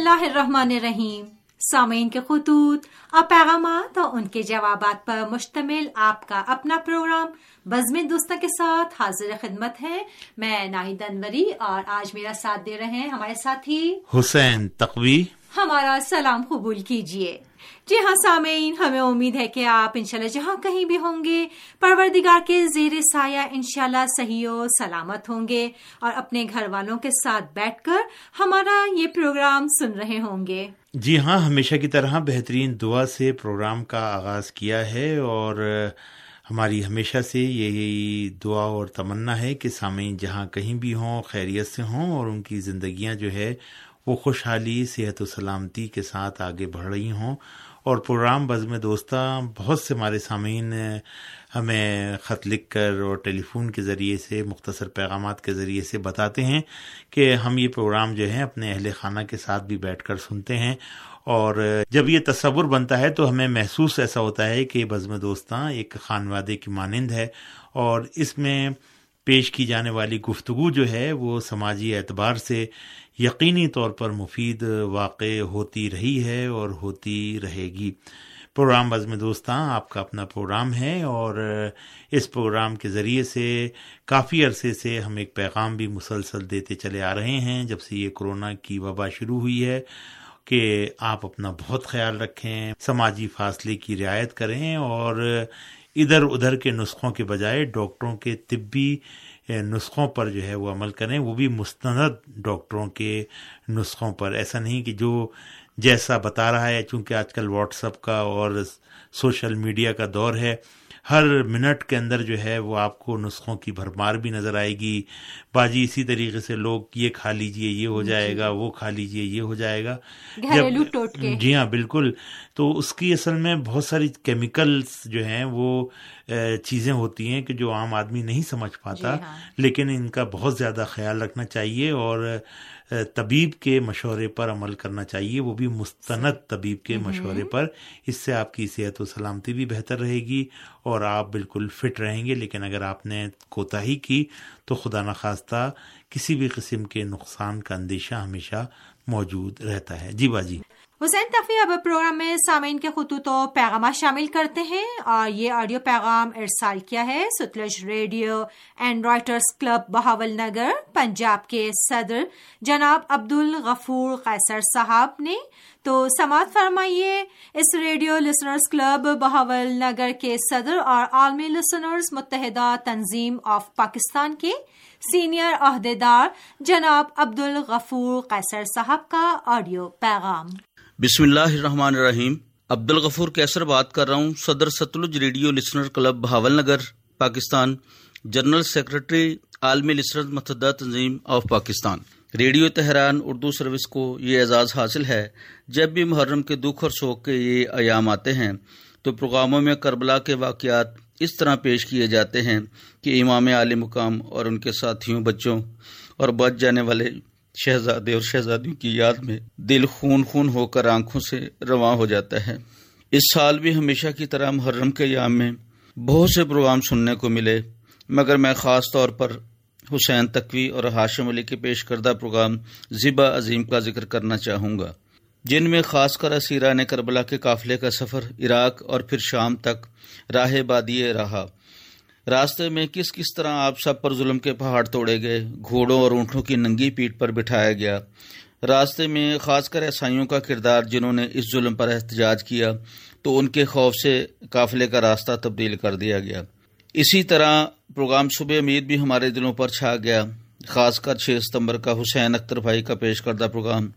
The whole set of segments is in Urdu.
اللہ الرحمن الرحیم سامعین کے خطوط اور پیغامات اور ان کے جوابات پر مشتمل آپ کا اپنا پروگرام بزم دوستہ کے ساتھ حاضر خدمت ہے میں ناہید انوری اور آج میرا ساتھ دے رہے ہیں ہمارے ساتھی حسین تقوی ہمارا سلام قبول کیجیے جی ہاں سامعین ہمیں امید ہے کہ آپ انشاءاللہ جہاں کہیں بھی ہوں گے، پروردگار کے زیر سایہ انشاءاللہ صحیح و سلامت ہوں گے اور اپنے گھر والوں کے ساتھ بیٹھ کر ہمارا یہ پروگرام سن رہے ہوں گے۔ جی ہاں ہمیشہ کی طرح بہترین دعا سے پروگرام کا آغاز کیا ہے اور ہماری ہمیشہ سے یہی دعا اور تمنا ہے کہ سامعین جہاں کہیں بھی ہوں، خیریت سے ہوں اور ان کی زندگیاں جو ہے وہ خوشحالی، صحت و سلامتی کے ساتھ آگے بڑھ رہی ہوں اور پروگرام بزم دوستہ بہت سے ہمارے سامعین ہمیں خط لکھ کر اور ٹیلی فون کے ذریعے سے، مختصر پیغامات کے ذریعے سے بتاتے ہیں کہ ہم یہ پروگرام جو ہے اپنے اہل خانہ کے ساتھ بھی بیٹھ کر سنتے ہیں اور جب یہ تصور بنتا ہے تو ہمیں محسوس ایسا ہوتا ہے کہ بزم دوستاں ایک خانوادے کی مانند ہے اور اس میں پیش کی جانے والی گفتگو جو ہے وہ سماجی اعتبار سے یقینی طور پر مفید واقع ہوتی رہی ہے اور ہوتی رہے گی۔ پروگرام بزم دوستاں، آپ کا اپنا پروگرام ہے اور اس پروگرام کے ذریعے سے کافی عرصے سے ہم ایک پیغام بھی مسلسل دیتے چلے آ رہے ہیں۔ جب سے یہ کرونا کی وبا شروع ہوئی ہے کہ آپ اپنا بہت خیال رکھیں، سماجی فاصلے کی رعایت کریں اور ادھر ادھر کے نسخوں کے بجائے ڈاکٹروں کے طبی نسخوں پر جو ہے وہ عمل کریں وہ بھی مستند ڈاکٹروں کے نسخوں پر۔ ایسا نہیں کہ جو جیسا بتا رہا ہے چونکہ آج کل واٹس اپ کا اور سوشل میڈیا کا دور ہے ہر منٹ کے اندر جو ہے وہ آپ کو نسخوں کی بھرمار بھی نظر آئے گی۔ باجی اسی طریقے سے لوگ یہ کھا لیجیے یہ ہو جائے گا وہ کھا لیجیے یہ ہو جائے گا۔ جی ہاں بالکل۔ تو اس کی اصل میں بہت ساری کیمیکلز جو ہیں وہ چیزیں ہوتی ہیں کہ جو عام آدمی نہیں سمجھ پاتا جی ہاں۔ لیکن ان کا بہت زیادہ خیال رکھنا چاہیے اور طبیب کے مشورے پر عمل کرنا چاہیے وہ بھی مستند طبیب کے مشورے پر۔ اس سے آپ کی صحت و سلامتی بھی بہتر رہے گی اور آپ بالکل فٹ رہیں گے۔ لیکن اگر آپ نے کوتا ہی کی تو خدا نخواستہ کسی بھی قسم کے نقصان کا اندیشہ ہمیشہ موجود رہتا ہے۔ جی باجی۔ حسین، تفریح اب پروگرام میں سامعین کے خطوط و پیغامات شامل کرتے ہیں۔ اور یہ آڈیو پیغام ارسال کیا ہے۔ Sutlej radio and writers club Bahawalnagar, Punjab کے صدر جناب عبد الغفور قیصر صاحب نے۔ تو سماعت فرمائیے، اس radio listeners club Bahawalnagar کے صدر اور عالمی لسنرز متحدہ تنظیم آف پاکستان کے سینئر عہدیدار جناب عبد الغفور قیصر صاحب کا آڈیو پیغام۔ بسم اللہ الرحمن الرحیم۔ عبد الغفور کیسر بات کر رہا ہوں۔ صدر Sutlej radio listener club Bahawalnagar, Pakistan. General secretary عالمی لسنر متحدہ تنظیم of Pakistan. Radio Tehran Urdu service کو یہ اعزاز حاصل ہے۔ جب بھی محرم کے دکھ اور شوق کے یہ ایام آتے ہیں، تو پروگراموں میں کربلا کے واقعات اس طرح پیش کیے جاتے ہیں کہ امام عالی مقام اور ان کے ساتھیوں، بچوں اور بچ جانے والے شہزادے اور شہزادیوں کی یاد میں دل خون خون ہو کر آنکھوں سے رواں ہو جاتا ہے۔ اس سال بھی ہمیشہ کی طرح محرم کے یام میں بہت سے پروگرام سننے کو ملے، مگر میں خاص طور پر حسین تقوی اور ہاشم علی کے پیش کردہ پروگرام ذبا عظیم کا ذکر کرنا چاہوں گا، جن میں خاص کر اسیران کربلا کے قافلے کا سفر عراق اور پھر شام تک راہ بادیے رہا۔ راستے میں کس کس طرح آپ سب پر ظلم کے پہاڑ توڑے گئے، گھوڑوں اور اونٹوں کی ننگی پیٹ پر بٹھایا گیا۔ راستے میں خاص کر عیسائیوں کا کردار جنہوں نے اس ظلم پر احتجاج کیا، تو ان کے خوف سے قافلے کا راستہ تبدیل کر دیا گیا۔ اسی طرح پروگرام صبح امید بھی ہمارے دلوں پر چھا گیا، خاص کر چھ ستمبر کا حسین اختر بھائی کا پیش کردہ پروگرام،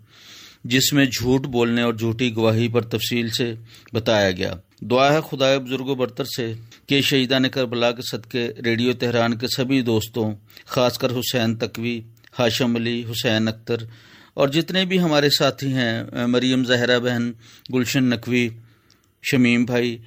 جس میں جھوٹ بولنے اور جھوٹی گواہی پر تفصیل سے بتایا گیا۔ دعا ہے خدا بزرگ و برتر سے کہ شہیدان کربلا کے صدقے، ریڈیو تہران کے سبھی دوستوں، خاص کر حسین تقوی، ہاشم علی، حسین اختر اور جتنے بھی ہمارے ساتھی ہیں، مریم زہرا بہن، گلشن نقوی، شمیم بھائی،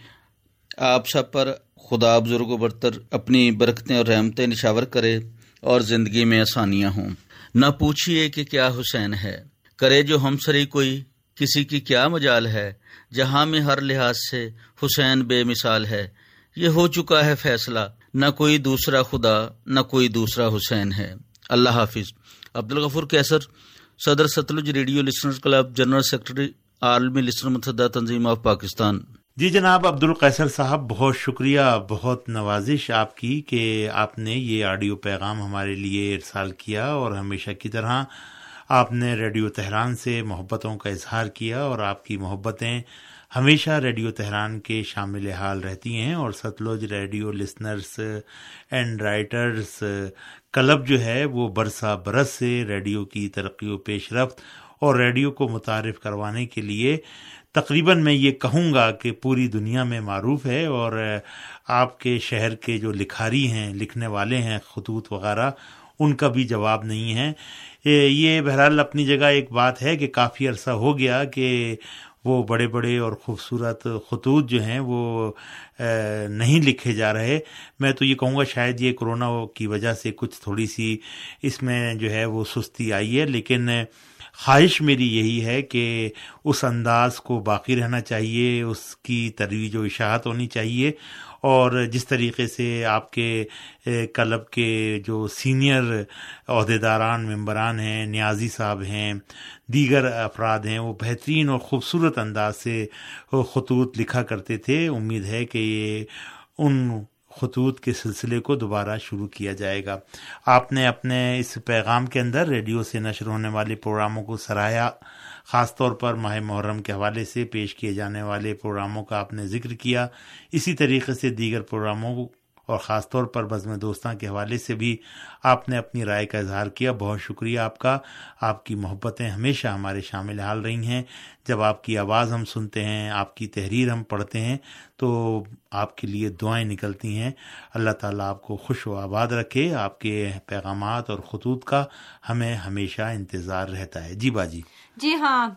آپ سب پر خدا بزرگ و برتر اپنی برکتیں اور رحمتیں نشاور کرے اور زندگی میں آسانیاں ہوں۔ نہ پوچھیے کہ کیا حسین ہے، کرے جو ہم سری کوئی کسی کی کیا مجال ہے؟ جہاں میں ہر لحاظ سے حسین بے مثال ہے۔ یہ ہو چکا ہے فیصلہ۔ نہ کوئی دوسرا خدا، نہ کوئی دوسرا حسین ہے۔ اللہ حافظ۔ عبد الغفور کیسر، صدر Sutlej radio listener club, general secretary, عالمی لسنر متحدہ، تنظیم آف پاکستان۔ جی جناب عبد القیصر صاحب، بہت شکریہ، بہت نوازش آپ کی کہ آپ نے یہ آڈیو پیغام ہمارے لیے ارسال کیا اور ہمیشہ کی طرح آپ نے ریڈیو تہران سے محبتوں کا اظہار کیا اور آپ کی محبتیں ہمیشہ ریڈیو تہران کے شامل حال رہتی ہیں اور Sutlej radio listeners and writers club جو ہے وہ برسہ برس سے ریڈیو کی ترقی و پیش رفت اور ریڈیو کو متعارف کروانے کے لیے تقریباً میں یہ کہوں گا کہ پوری دنیا میں معروف ہے اور آپ کے شہر کے جو لکھاری ہیں، لکھنے والے ہیں، خطوط وغیرہ ان کا بھی جواب نہیں ہے۔ یہ بہرحال اپنی جگہ ایک بات ہے کہ کافی عرصہ ہو گیا کہ وہ بڑے بڑے اور خوبصورت خطوط جو ہیں وہ نہیں لکھے جا رہے۔ میں تو یہ کہوں گا شاید یہ کرونا کی وجہ سے کچھ تھوڑی سی اس میں جو ہے وہ سستی آئی ہے، لیکن خواہش میری یہی ہے کہ اس انداز کو باقی رہنا چاہیے، اس کی ترویج و اشاعت ہونی چاہیے۔ اور جس طریقے سے آپ کے کلب کے جو سینئر عہدیداران، ممبران ہیں، نیازی صاحب ہیں، دیگر افراد ہیں، وہ بہترین اور خوبصورت انداز سے خطوط لکھا کرتے تھے۔ امید ہے کہ یہ ان خطوط کے سلسلے کو دوبارہ شروع کیا جائے گا۔ آپ نے اپنے اس پیغام کے اندر ریڈیو سے نشر ہونے والے پروگراموں کو سراہا خاص طور پر ماہ محرم کے حوالے سے پیش کیے جانے والے پروگراموں کا آپ نے ذکر کیا۔ اسی طریقے سے دیگر پروگراموں اور خاص طور پر بزم دوستاں کے حوالے سے بھی آپ نے اپنی رائے کا اظہار کیا۔ بہت شکریہ آپ کا۔ آپ کی محبتیں ہمیشہ ہمارے شامل حال رہی ہیں۔ جب آپ کی آواز ہم سنتے ہیں، آپ کی تحریر ہم پڑھتے ہیں، تو آپ کے لیے دعائیں نکلتی ہیں۔ اللہ تعالیٰ آپ کو خوش و آباد رکھے۔ آپ کے پیغامات اور خطوط کا ہمیں ہمیشہ انتظار رہتا ہے۔ جی باجی۔ جی ہاں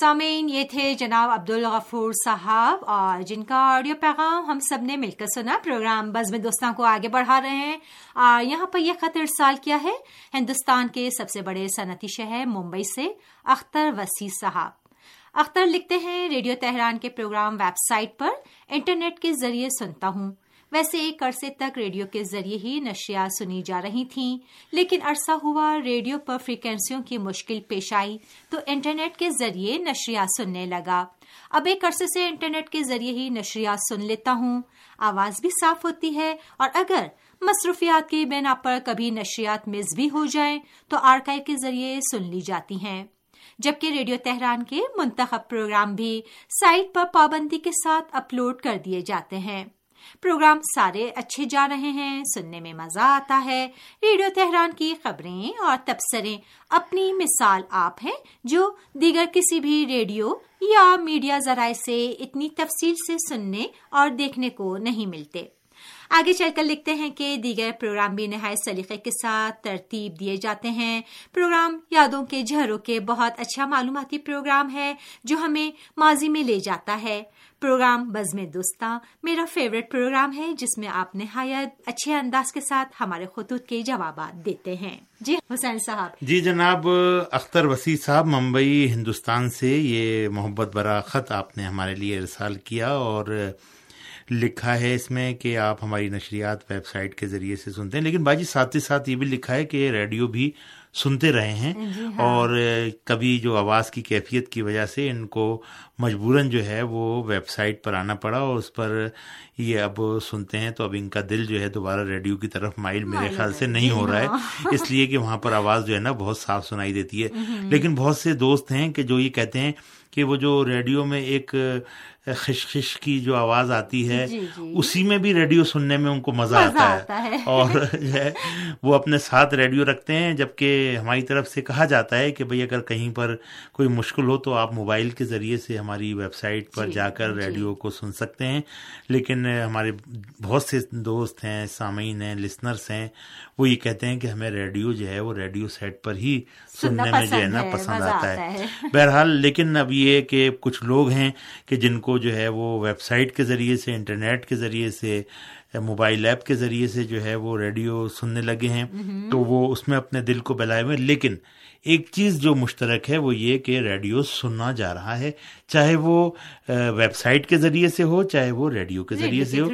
سامعین، یہ تھے جناب عبد الغفور صاحب اور جن کا آڈیو پیغام ہم سب نے مل کر سنا۔ پروگرام بزم دوستوں کو آگے بڑھا رہے ہیں۔ اور یہاں پر یہ خط ارسال کیا ہے۔ ہندوستان کے سب سے بڑے صنعتی شہر ممبئی سے اختر وسیع صاحب۔ اختر لکھتے ہیں، ریڈیو تہران کے پروگرام ویب سائٹ پر انٹرنیٹ کے ذریعے سنتا ہوں۔ ویسے ایک عرصے تک ریڈیو کے ذریعے ہی نشریات سنی جا رہی تھیں، لیکن عرصہ ہوا ریڈیو پر فریکوینسیوں کی مشکل پیش آئی تو انٹرنیٹ کے ذریعے نشریات سننے لگا۔ اب ایک عرصے سے انٹرنیٹ کے ذریعے ہی نشریات سن لیتا ہوں۔ آواز بھی صاف ہوتی ہے اور اگر مصروفیات کی بنا پر کبھی نشریات مز بھی ہو جائیں تو آرکائیو کے ذریعے سن لی جاتی ہیں۔ جبکہ ریڈیو تہران کے منتخب پروگرام بھی سائٹ پر پابندی کے ساتھ اپلوڈ کر دیے جاتے ہیں۔ پروگرام سارے اچھے جا رہے ہیں، سننے میں مزہ آتا ہے۔ ریڈیو تہران کی خبریں اور تبصرے۔ اپنی مثال آپ ہیں جو دیگر کسی بھی ریڈیو یا میڈیا ذرائع سے اتنی تفصیل سے سننے اور دیکھنے کو نہیں ملتے۔ آگے چل کر لکھتے ہیں کہ دیگر پروگرام بھی نہایت سلیقے کے ساتھ ترتیب دیے جاتے ہیں۔ پروگرام یادوں کے جھروں کے بہت اچھا معلوماتی پروگرام ہے جو ہمیں ماضی میں لے جاتا ہے۔ پروگرام بزم دوستاں، میرا فیوریٹ پروگرام ہے جس میں آپ نہایت اچھے انداز کے ساتھ ہمارے خطوط کے جوابات دیتے ہیں۔ جی حسین صاحب۔ جی جناب، اختر وسیع صاحب، ممبئی، ہندوستان سے یہ محبت برا خط آپ نے ہمارے لیے ارسال کیا اور لکھا ہے اس میں کہ آپ ہماری نشریات ویب سائٹ کے ذریعے سے سنتے ہیں۔ لیکن باجی، ساتھ ہی ساتھ یہ بھی لکھا ہے کہ ریڈیو بھی سنتے رہے ہیں جی ہاں۔ اور کبھی جو آواز کی کیفیت کی وجہ سے ان کو مجبوراً جو ہے وہ ویب سائٹ پر آنا پڑا اور اس پر یہ اب سنتے ہیں تو اب ان کا دل جو ہے دوبارہ ریڈیو کی طرف مائل میرے خیال سے نہیں ہو رہا ہے ہاں۔ اس لیے کہ وہاں پر آواز جو ہے نا بہت صاف سنائی دیتی ہے لیکن بہت سے دوست ہیں کہ جو یہ کہتے ہیں کہ وہ جو ریڈیو میں ایک خش کی جو آواز آتی ہے جی، جی۔ اسی میں بھی ریڈیو سننے میں ان کو مزہ آتا ہے۔ اور جو ہے وہ اپنے ساتھ ریڈیو رکھتے ہیں جبکہ ہماری طرف سے کہا جاتا ہے کہ بھئی اگر کہیں پر کوئی مشکل ہو تو آپ موبائل کے ذریعے سے ہماری ویب سائٹ پر جی، جا کر ریڈیو کو سن سکتے ہیں۔ لیکن ہمارے بہت سے دوست ہیں سامعین ہیں لسنرس ہیں وہ یہ کہتے ہیں کہ ہمیں ریڈیو جو ہے وہ ریڈیو سیٹ پر ہی سننے میں جو ہے نا پسند آتا ہے۔ بہرحال لیکن اب یہ کہ کچھ لوگ ہیں کہ جن کو جو ہے وہ ویب سائٹ کے ذریعے سے انٹرنیٹ کے ذریعے سے موبائل ایپ کے ذریعے سے جو ہے وہ ریڈیو سننے لگے ہیں تو وہ اس میں اپنے دل کو بلائے ہوئے لیکن ایک چیز جو مشترک ہے وہ یہ کہ ریڈیو سننا جا رہا ہے چاہے وہ ویب سائٹ کے ذریعے سے ہو چاہے وہ ریڈیو کے ذریعے سے ہو۔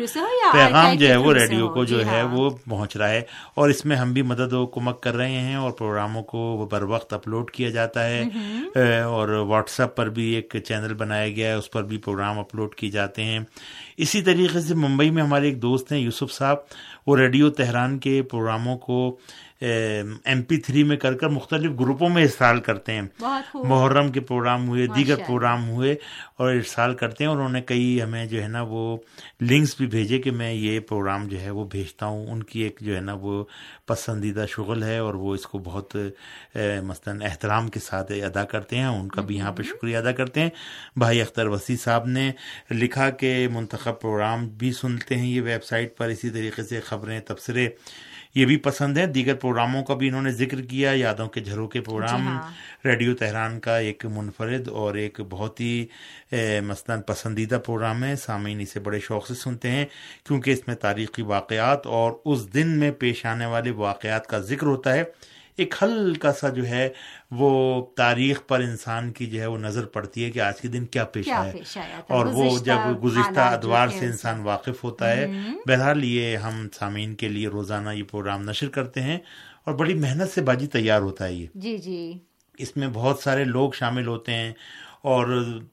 پیغام جو ہے وہ ریڈیو کو جو ہے وہ پہنچ رہا ہے۔ اور اس میں ہم بھی مدد و کمک کر رہے ہیں اور پروگراموں کو وہ بر وقت اپلوڈ کیا جاتا ہے۔ اور واٹس ایپ پر بھی ایک چینل بنایا گیا ہے اس پر بھی پروگرام اپلوڈ کیے جاتے ہیں۔ اسی طریقے سے ممبئی میں ہمارے ایک دوست ہیں یوسف صاحب وہ ریڈیو تہران کے پروگراموں کو ایم پی تھری میں کر کر مختلف گروپوں میں ارسال کرتے ہیں۔ محرم کے پروگرام ہوئے دیگر پروگرام ہوئے اور ارسال کرتے ہیں۔ اور انہوں نے کئی ہمیں جو ہے نا وہ لنکس بھی بھیجے کہ میں یہ پروگرام جو ہے وہ بھیجتا ہوں۔ ان کی ایک جو ہے نا وہ پسندیدہ شغل ہے اور وہ اس کو بہت مثلاً احترام کے ساتھ ادا کرتے ہیں۔ ان کا بھی یہاں پہ شکریہ ادا کرتے ہیں۔ بھائی اختر وسیع صاحب نے لکھا کہ منتخب پروگرام بھی سنتے ہیں۔ یہ ویب سائٹ پر اسی طریقے سے خبریں تبصرے یہ بھی پسند ہے۔ دیگر پروگراموں کا بھی انہوں نے ذکر کیا یادوں کے جھروں کے پروگرام جی ہاں۔ ریڈیو تہران کا ایک منفرد اور ایک بہت ہی مثلاً پسندیدہ پروگرام ہے۔ سامعین اسے بڑے شوق سے سنتے ہیں کیونکہ اس میں تاریخی واقعات اور اس دن میں پیش آنے والے واقعات کا ذکر ہوتا ہے۔ ایک ہلکا سا جو ہے وہ تاریخ پر انسان کی جو ہے وہ نظر پڑتی ہے کہ آج کے دن کیا پیش آیا اور وہ جب گزشتہ ادوار سے انسان واقف ہوتا ہے بہرحال یہ ہم سامعین کے لیے روزانہ یہ پروگرام نشر کرتے ہیں اور بڑی محنت سے باجی تیار ہوتا ہے یہ۔ جی جی۔ اس میں بہت سارے لوگ شامل ہوتے ہیں اور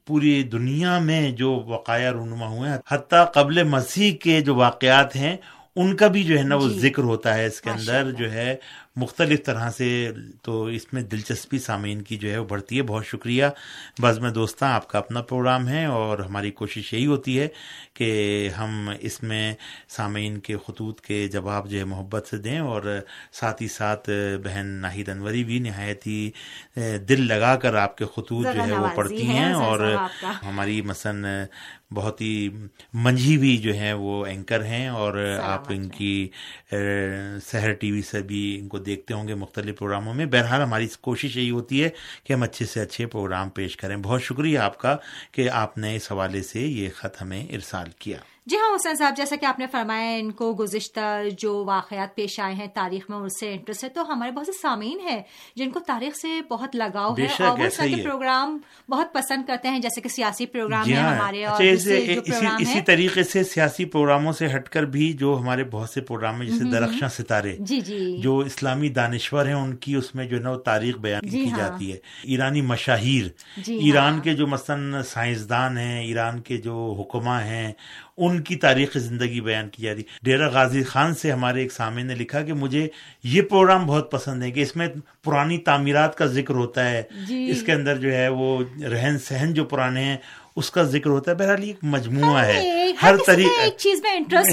پوری دنیا میں جو وقایا رونما ہوئے ہیں حتیٰ قبل مسیح کے جو واقعات ہیں ان کا بھی جو ہے نا وہ جی۔ ذکر ہوتا ہے اس کے اندر جو ہے مختلف طرح سے تو اس میں دلچسپی سامعین کی جو ہے وہ بڑھتی ہے۔ بہت شکریہ۔ بس میں دوستاں آپ کا اپنا پروگرام ہے اور ہماری کوشش یہی ہوتی ہے کہ ہم اس میں سامعین کے خطوط کے جواب جو ہے محبت سے دیں اور ساتھ ہی ساتھ بہن ناہید انوری بھی نہایت ہی دل لگا کر آپ کے خطوط جو ہے وہ پڑھتی ہیں اور ہماری مثلاً بہت ہی منجھی بھی جو ہیں وہ اینکر ہیں اور آپ ان کی سحر ٹی وی سے بھی ان کو دیکھتے ہوں گے مختلف پروگراموں میں۔ بہرحال ہماری کوشش یہی ہوتی ہے کہ ہم اچھے سے اچھے پروگرام پیش کریں۔ بہت شکریہ آپ کا کہ آپ نے اس حوالے سے یہ خط ہمیں ارسال کیا۔ جی ہاں حسین صاحب جیسا کہ آپ نے فرمایا ان کو گزشتہ جو واقعات پیش آئے ہیں تاریخ میں اس سے انٹرسٹ ہے۔ تو ہمارے بہت سے سامعین ہیں جن کو تاریخ سے بہت لگاؤ ہے۔ اور وہ سارے پروگرام بہت پسند کرتے ہیں جیسے کہ سیاسی پروگرام جی ہاں، ہمارے اور اچھا، اسی طریقے سے سیاسی پروگراموں سے ہٹ کر بھی جو ہمارے بہت سے پروگرام ہیں جیسے درخشاں ستارے جی جی۔ جو اسلامی دانشور ہیں ان کی اس میں جو ہے نا تاریخ بیان جی کی ہاں۔ جاتی ہے۔ ایرانی مشاہیر جی ایران ہاں۔ کے جو مثلاً سائنسدان ہیں ایران کے جو حکماں ہیں ان کی تاریخ زندگی بیان کی جاتی ڈیرا غازی خان سے ہمارے ایک سامع نے لکھا کہ مجھے یہ پروگرام بہت پسند ہے کہ اس میں پرانی تعمیرات کا ذکر ہوتا ہے۔ جی۔ اس کے اندر جو ہے وہ رہن سہن جو پرانے ہیں اس کا ذکر ہوتا ہے۔ بہرحال ایک مجموعہ ہے۔ ہر طریقے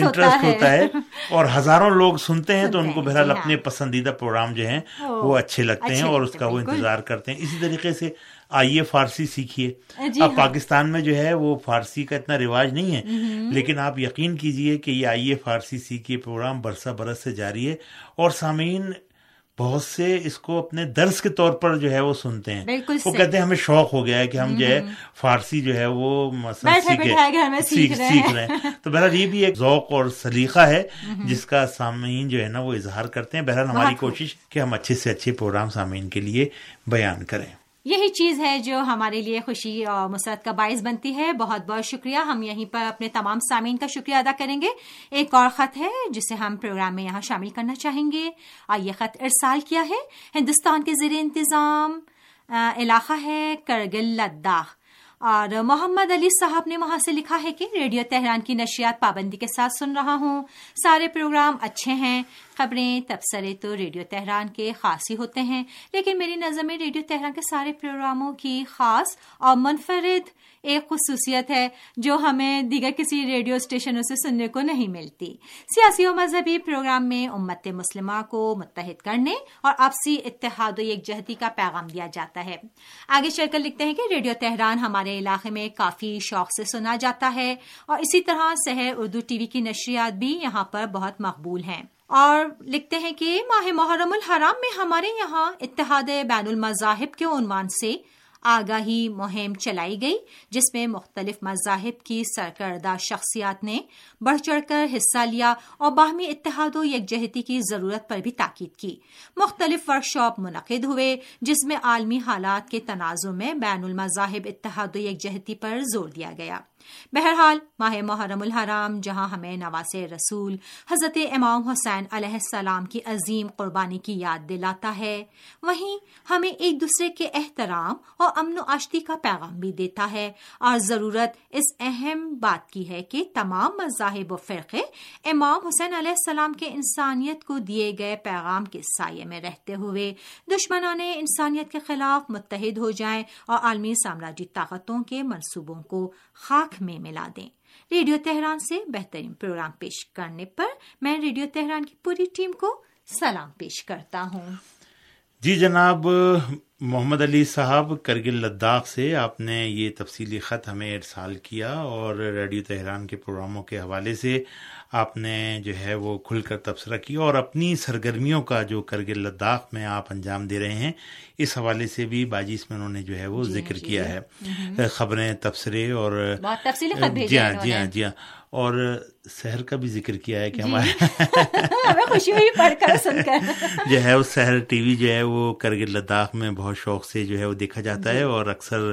انٹرسٹ ہوتا ہے۔ اور ہزاروں لوگ سنتے ہیں تو ان کو بہرحال اپنے ہاں۔ پسندیدہ پروگرام جو ہیں وہ اچھے لگتے ہیں اور اس کا وہ انتظار کرتے ہیں۔ اسی طریقے سے آئیے فارسی سیکھیے۔ جی اب ہاں۔ پاکستان میں جو ہے وہ فارسی کا اتنا رواج نہیں ہے لیکن آپ یقین کیجیے کہ یہ آئیے فارسی سیکھیے پروگرام برسہ برس سے جاری ہے اور سامعین بہت سے اس کو اپنے درس کے طور پر جو ہے وہ سنتے ہیں۔ وہ کہتے ہیں ہمیں شوق ہو گیا ہے کہ ہم جو ہے فارسی جو ہے وہ سیکھ رہے ہیں۔ تو بہرحال یہ بھی ایک ذوق اور سلیقہ ہے جس کا سامعین جو ہے نا وہ اظہار کرتے ہیں۔ بہرحال ہماری کوشش کہ ہم اچھے سے اچھے پروگرام سامعین کے لیے بیان کریں۔ یہی چیز ہے جو ہمارے لیے خوشی اور مسرت کا باعث بنتی ہے۔ بہت بہت شکریہ۔ ہم یہیں پر اپنے تمام سامعین کا شکریہ ادا کریں گے۔ ایک اور خط ہے جسے ہم پروگرام میں یہاں شامل کرنا چاہیں گے۔ اور یہ خط ارسال کیا ہے۔ ہندوستان کے زیر انتظام علاقہ ہے کرگل، لداخ۔ اور محمد علی صاحب نے وہاں سے لکھا ہے کہ ریڈیو تہران کی نشیات پابندی کے ساتھ سن رہا ہوں۔ سارے پروگرام اچھے ہیں۔ خبریں، تبصرے تو ریڈیو تہران کے خاص ہی ہوتے ہیں، لیکن میری نظر میں ریڈیو تہران کے سارے پروگراموں کی خاص اور منفرد ایک خصوصیت ہے، جو ہمیں دیگر کسی ریڈیو اسٹیشنوں سے سننے کو نہیں ملتی۔ سیاسی و مذہبی پروگرام میں امت مسلمہ کو متحد کرنے اور آپسی اتحاد و یکجہتی کا پیغام دیا جاتا ہے۔ آگے چل کر لکھتے ہیں کہ ریڈیو تہران ہمارے علاقے میں کافی شوق سے سنا جاتا ہے اور اسی طرح سحر اردو ٹی وی کی نشریات بھی یہاں پر بہت مقبول ہیں۔ اور لکھتے ہیں کہ ماہ محرم الحرام میں ہمارے یہاں اتحاد بین المذاہب کے عنوان سے آگاہی مہم چلائی گئی، جس میں مختلف مذاہب کی سرکردہ شخصیات نے بڑھ چڑھ کر حصہ لیا اور باہمی اتحاد و یکجہتی کی ضرورت پر بھی تاکید کی۔ مختلف ورکشاپ منعقد ہوئے، جس میں عالمی حالات کے تنازع میں بین المذاہب اتحاد و یکجہتی پر زور دیا گیا۔ بہرحال، ماہ محرم الحرام، جہاں ہمیں نواز رسول حضرت امام حسین علیہ السلام کی عظیم قربانی کی یاد دلاتا ہے، وہیں ہمیں ایک دوسرے کے احترام اور امن و آشتی کا پیغام بھی دیتا ہے۔ اور ضرورت اس اہم بات کی ہے کہ تمام مذاہب و فرقے امام حسین علیہ السلام کے انسانیت کو دیے گئے پیغام کے سائے میں رہتے ہوئے دشمنان انسانیت کے خلاف متحد ہو جائیں اور عالمی سامراجی طاقتوں کے منصوبوں کو خاک میں ملا دیں۔ ریڈیو تہران سے بہترین پروگرام پیش کرنے پر میں ریڈیو تہران کی پوری ٹیم کو سلام پیش کرتا ہوں۔ جی جناب محمد علی صاحب کرگل لداخ سے آپ نے یہ تفصیلی خط ہمیں ارسال کیا اور ریڈیو تہران کے پروگراموں کے حوالے سے آپ نے جو ہے وہ کھل کر تبصرہ کیا اور اپنی سرگرمیوں کا جو کرگل لداخ میں آپ انجام دے رہے ہیں اس حوالے سے بھی باجیس میں انہوں نے جو ہے وہ جی ذکر جی کیا ہے۔ خبریں تبصرے اور جی ہاں جی ہاں جی ہاں۔ اور شہر کا بھی ذکر کیا ہے کہ جی۔ ہمارے خوشی ہوئی پڑھ کر سن کر جو ہے وہ شہر ٹی وی جو ہے وہ کرگل لداخ میں بہت شوق سے جو ہے وہ دیکھا جاتا ہے اور اکثر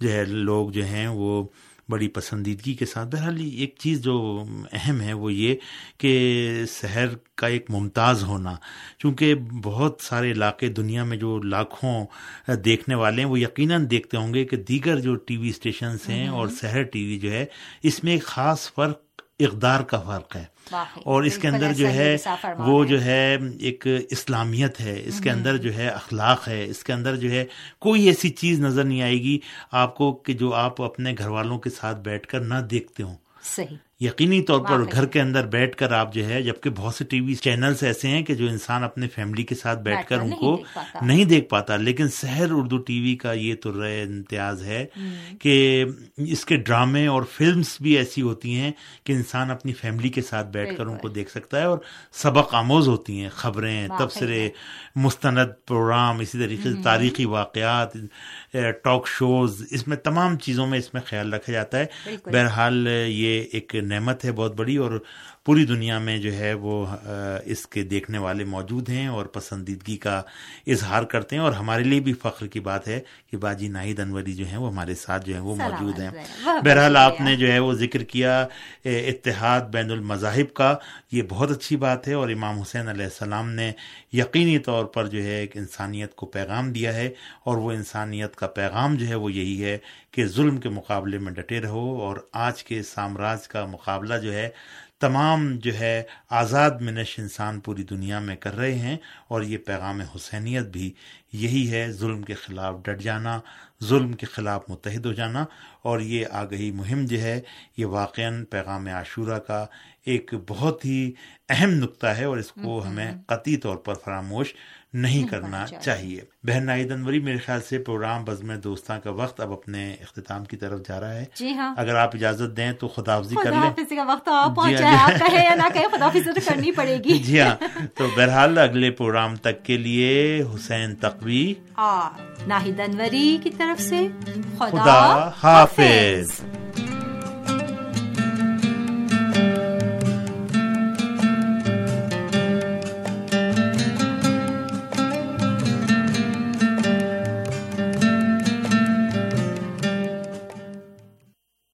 جو ہے لوگ جو ہیں وہ بڑی پسندیدگی کے ساتھ۔ بہرحال ایک چیز جو اہم ہے وہ یہ کہ شہر کا ایک ممتاز ہونا چونکہ بہت سارے علاقے دنیا میں جو لاکھوں دیکھنے والے ہیں وہ یقیناً دیکھتے ہوں گے کہ دیگر جو ٹی وی اسٹیشنس ہیں اور شہر ٹی وی جو ہے اس میں ایک خاص فرق اقدار کا فرق ہے۔ اور اس کے اندر جو ہے وہ جو ہے ایک اسلامیت ہے۔ اس کے اندر جو ہے اخلاق ہے۔ اس کے اندر جو ہے کوئی ایسی چیز نظر نہیں آئے گی آپ کو کہ جو آپ اپنے گھر والوں کے ساتھ بیٹھ کر نہ دیکھتے ہوں۔ صحیح۔ یقینی طور پر گھر کے اندر بیٹھ کر آپ جو ہے جبکہ بہت سے ٹی وی چینلز ایسے ہیں کہ جو انسان اپنے فیملی کے ساتھ بیٹھ کر ان کو نہیں دیکھ پاتا۔ لیکن سحر اردو ٹی وی کا یہ تو رائے امتیاز ہے کہ اس کے ڈرامے اور فلمز بھی ایسی ہوتی ہیں کہ انسان اپنی فیملی کے ساتھ بیٹھ کر ان کو دیکھ سکتا ہے اور سبق آموز ہوتی ہیں خبریں تبصرے مستند پروگرام اسی طریقے سے تاریخی واقعات ٹاک شوز اس میں تمام چیزوں میں اس میں خیال رکھا جاتا ہے۔ بہرحال یہ ایک نعمت ہے بہت بڑی اور پوری دنیا میں جو ہے وہ اس کے دیکھنے والے موجود ہیں اور پسندیدگی کا اظہار کرتے ہیں اور ہمارے لیے بھی فخر کی بات ہے کہ باجی ناہید انوری جو ہیں وہ ہمارے ساتھ جو ہیں وہ موجود ہیں۔ بہرحال آپ نے جو ہے وہ ذکر کیا اتحاد بین المذاہب کا یہ بہت اچھی بات ہے اور امام حسین علیہ السلام نے یقینی طور پر جو ہے ایک انسانیت کو پیغام دیا ہے اور وہ انسانیت کا پیغام جو ہے وہ یہی ہے کہ ظلم کے مقابلے میں ڈٹے رہو اور آج کے سامراج کا مقابلہ جو ہے تمام جو ہے آزاد منش انسان پوری دنیا میں کر رہے ہیں اور یہ پیغام حسینیت بھی یہی ہے ظلم کے خلاف ڈٹ جانا ظلم کے خلاف متحد ہو جانا اور یہ آگہی مہم جو ہے یہ واقع پیغام عاشورہ کا ایک بہت ہی اہم نقطہ ہے اور اس کو ہمیں قطعی طور پر فراموش نہیں کرنا چاہیے۔ بہن نائد انوری میرے خیال سے پروگرام بزم دوستاں کا وقت اب اپنے اختتام کی طرف جا رہا ہے۔ جی ہاں۔ اگر آپ اجازت دیں تو خدا حافظی کر لیں۔ کا وقت جی کرنی پڑے گی۔ جی ہاں۔ تو بہرحال اگلے پروگرام تک کے لیے حسین تقوی۔ اور ناہید انوری کی طرف سے خدا حافظ۔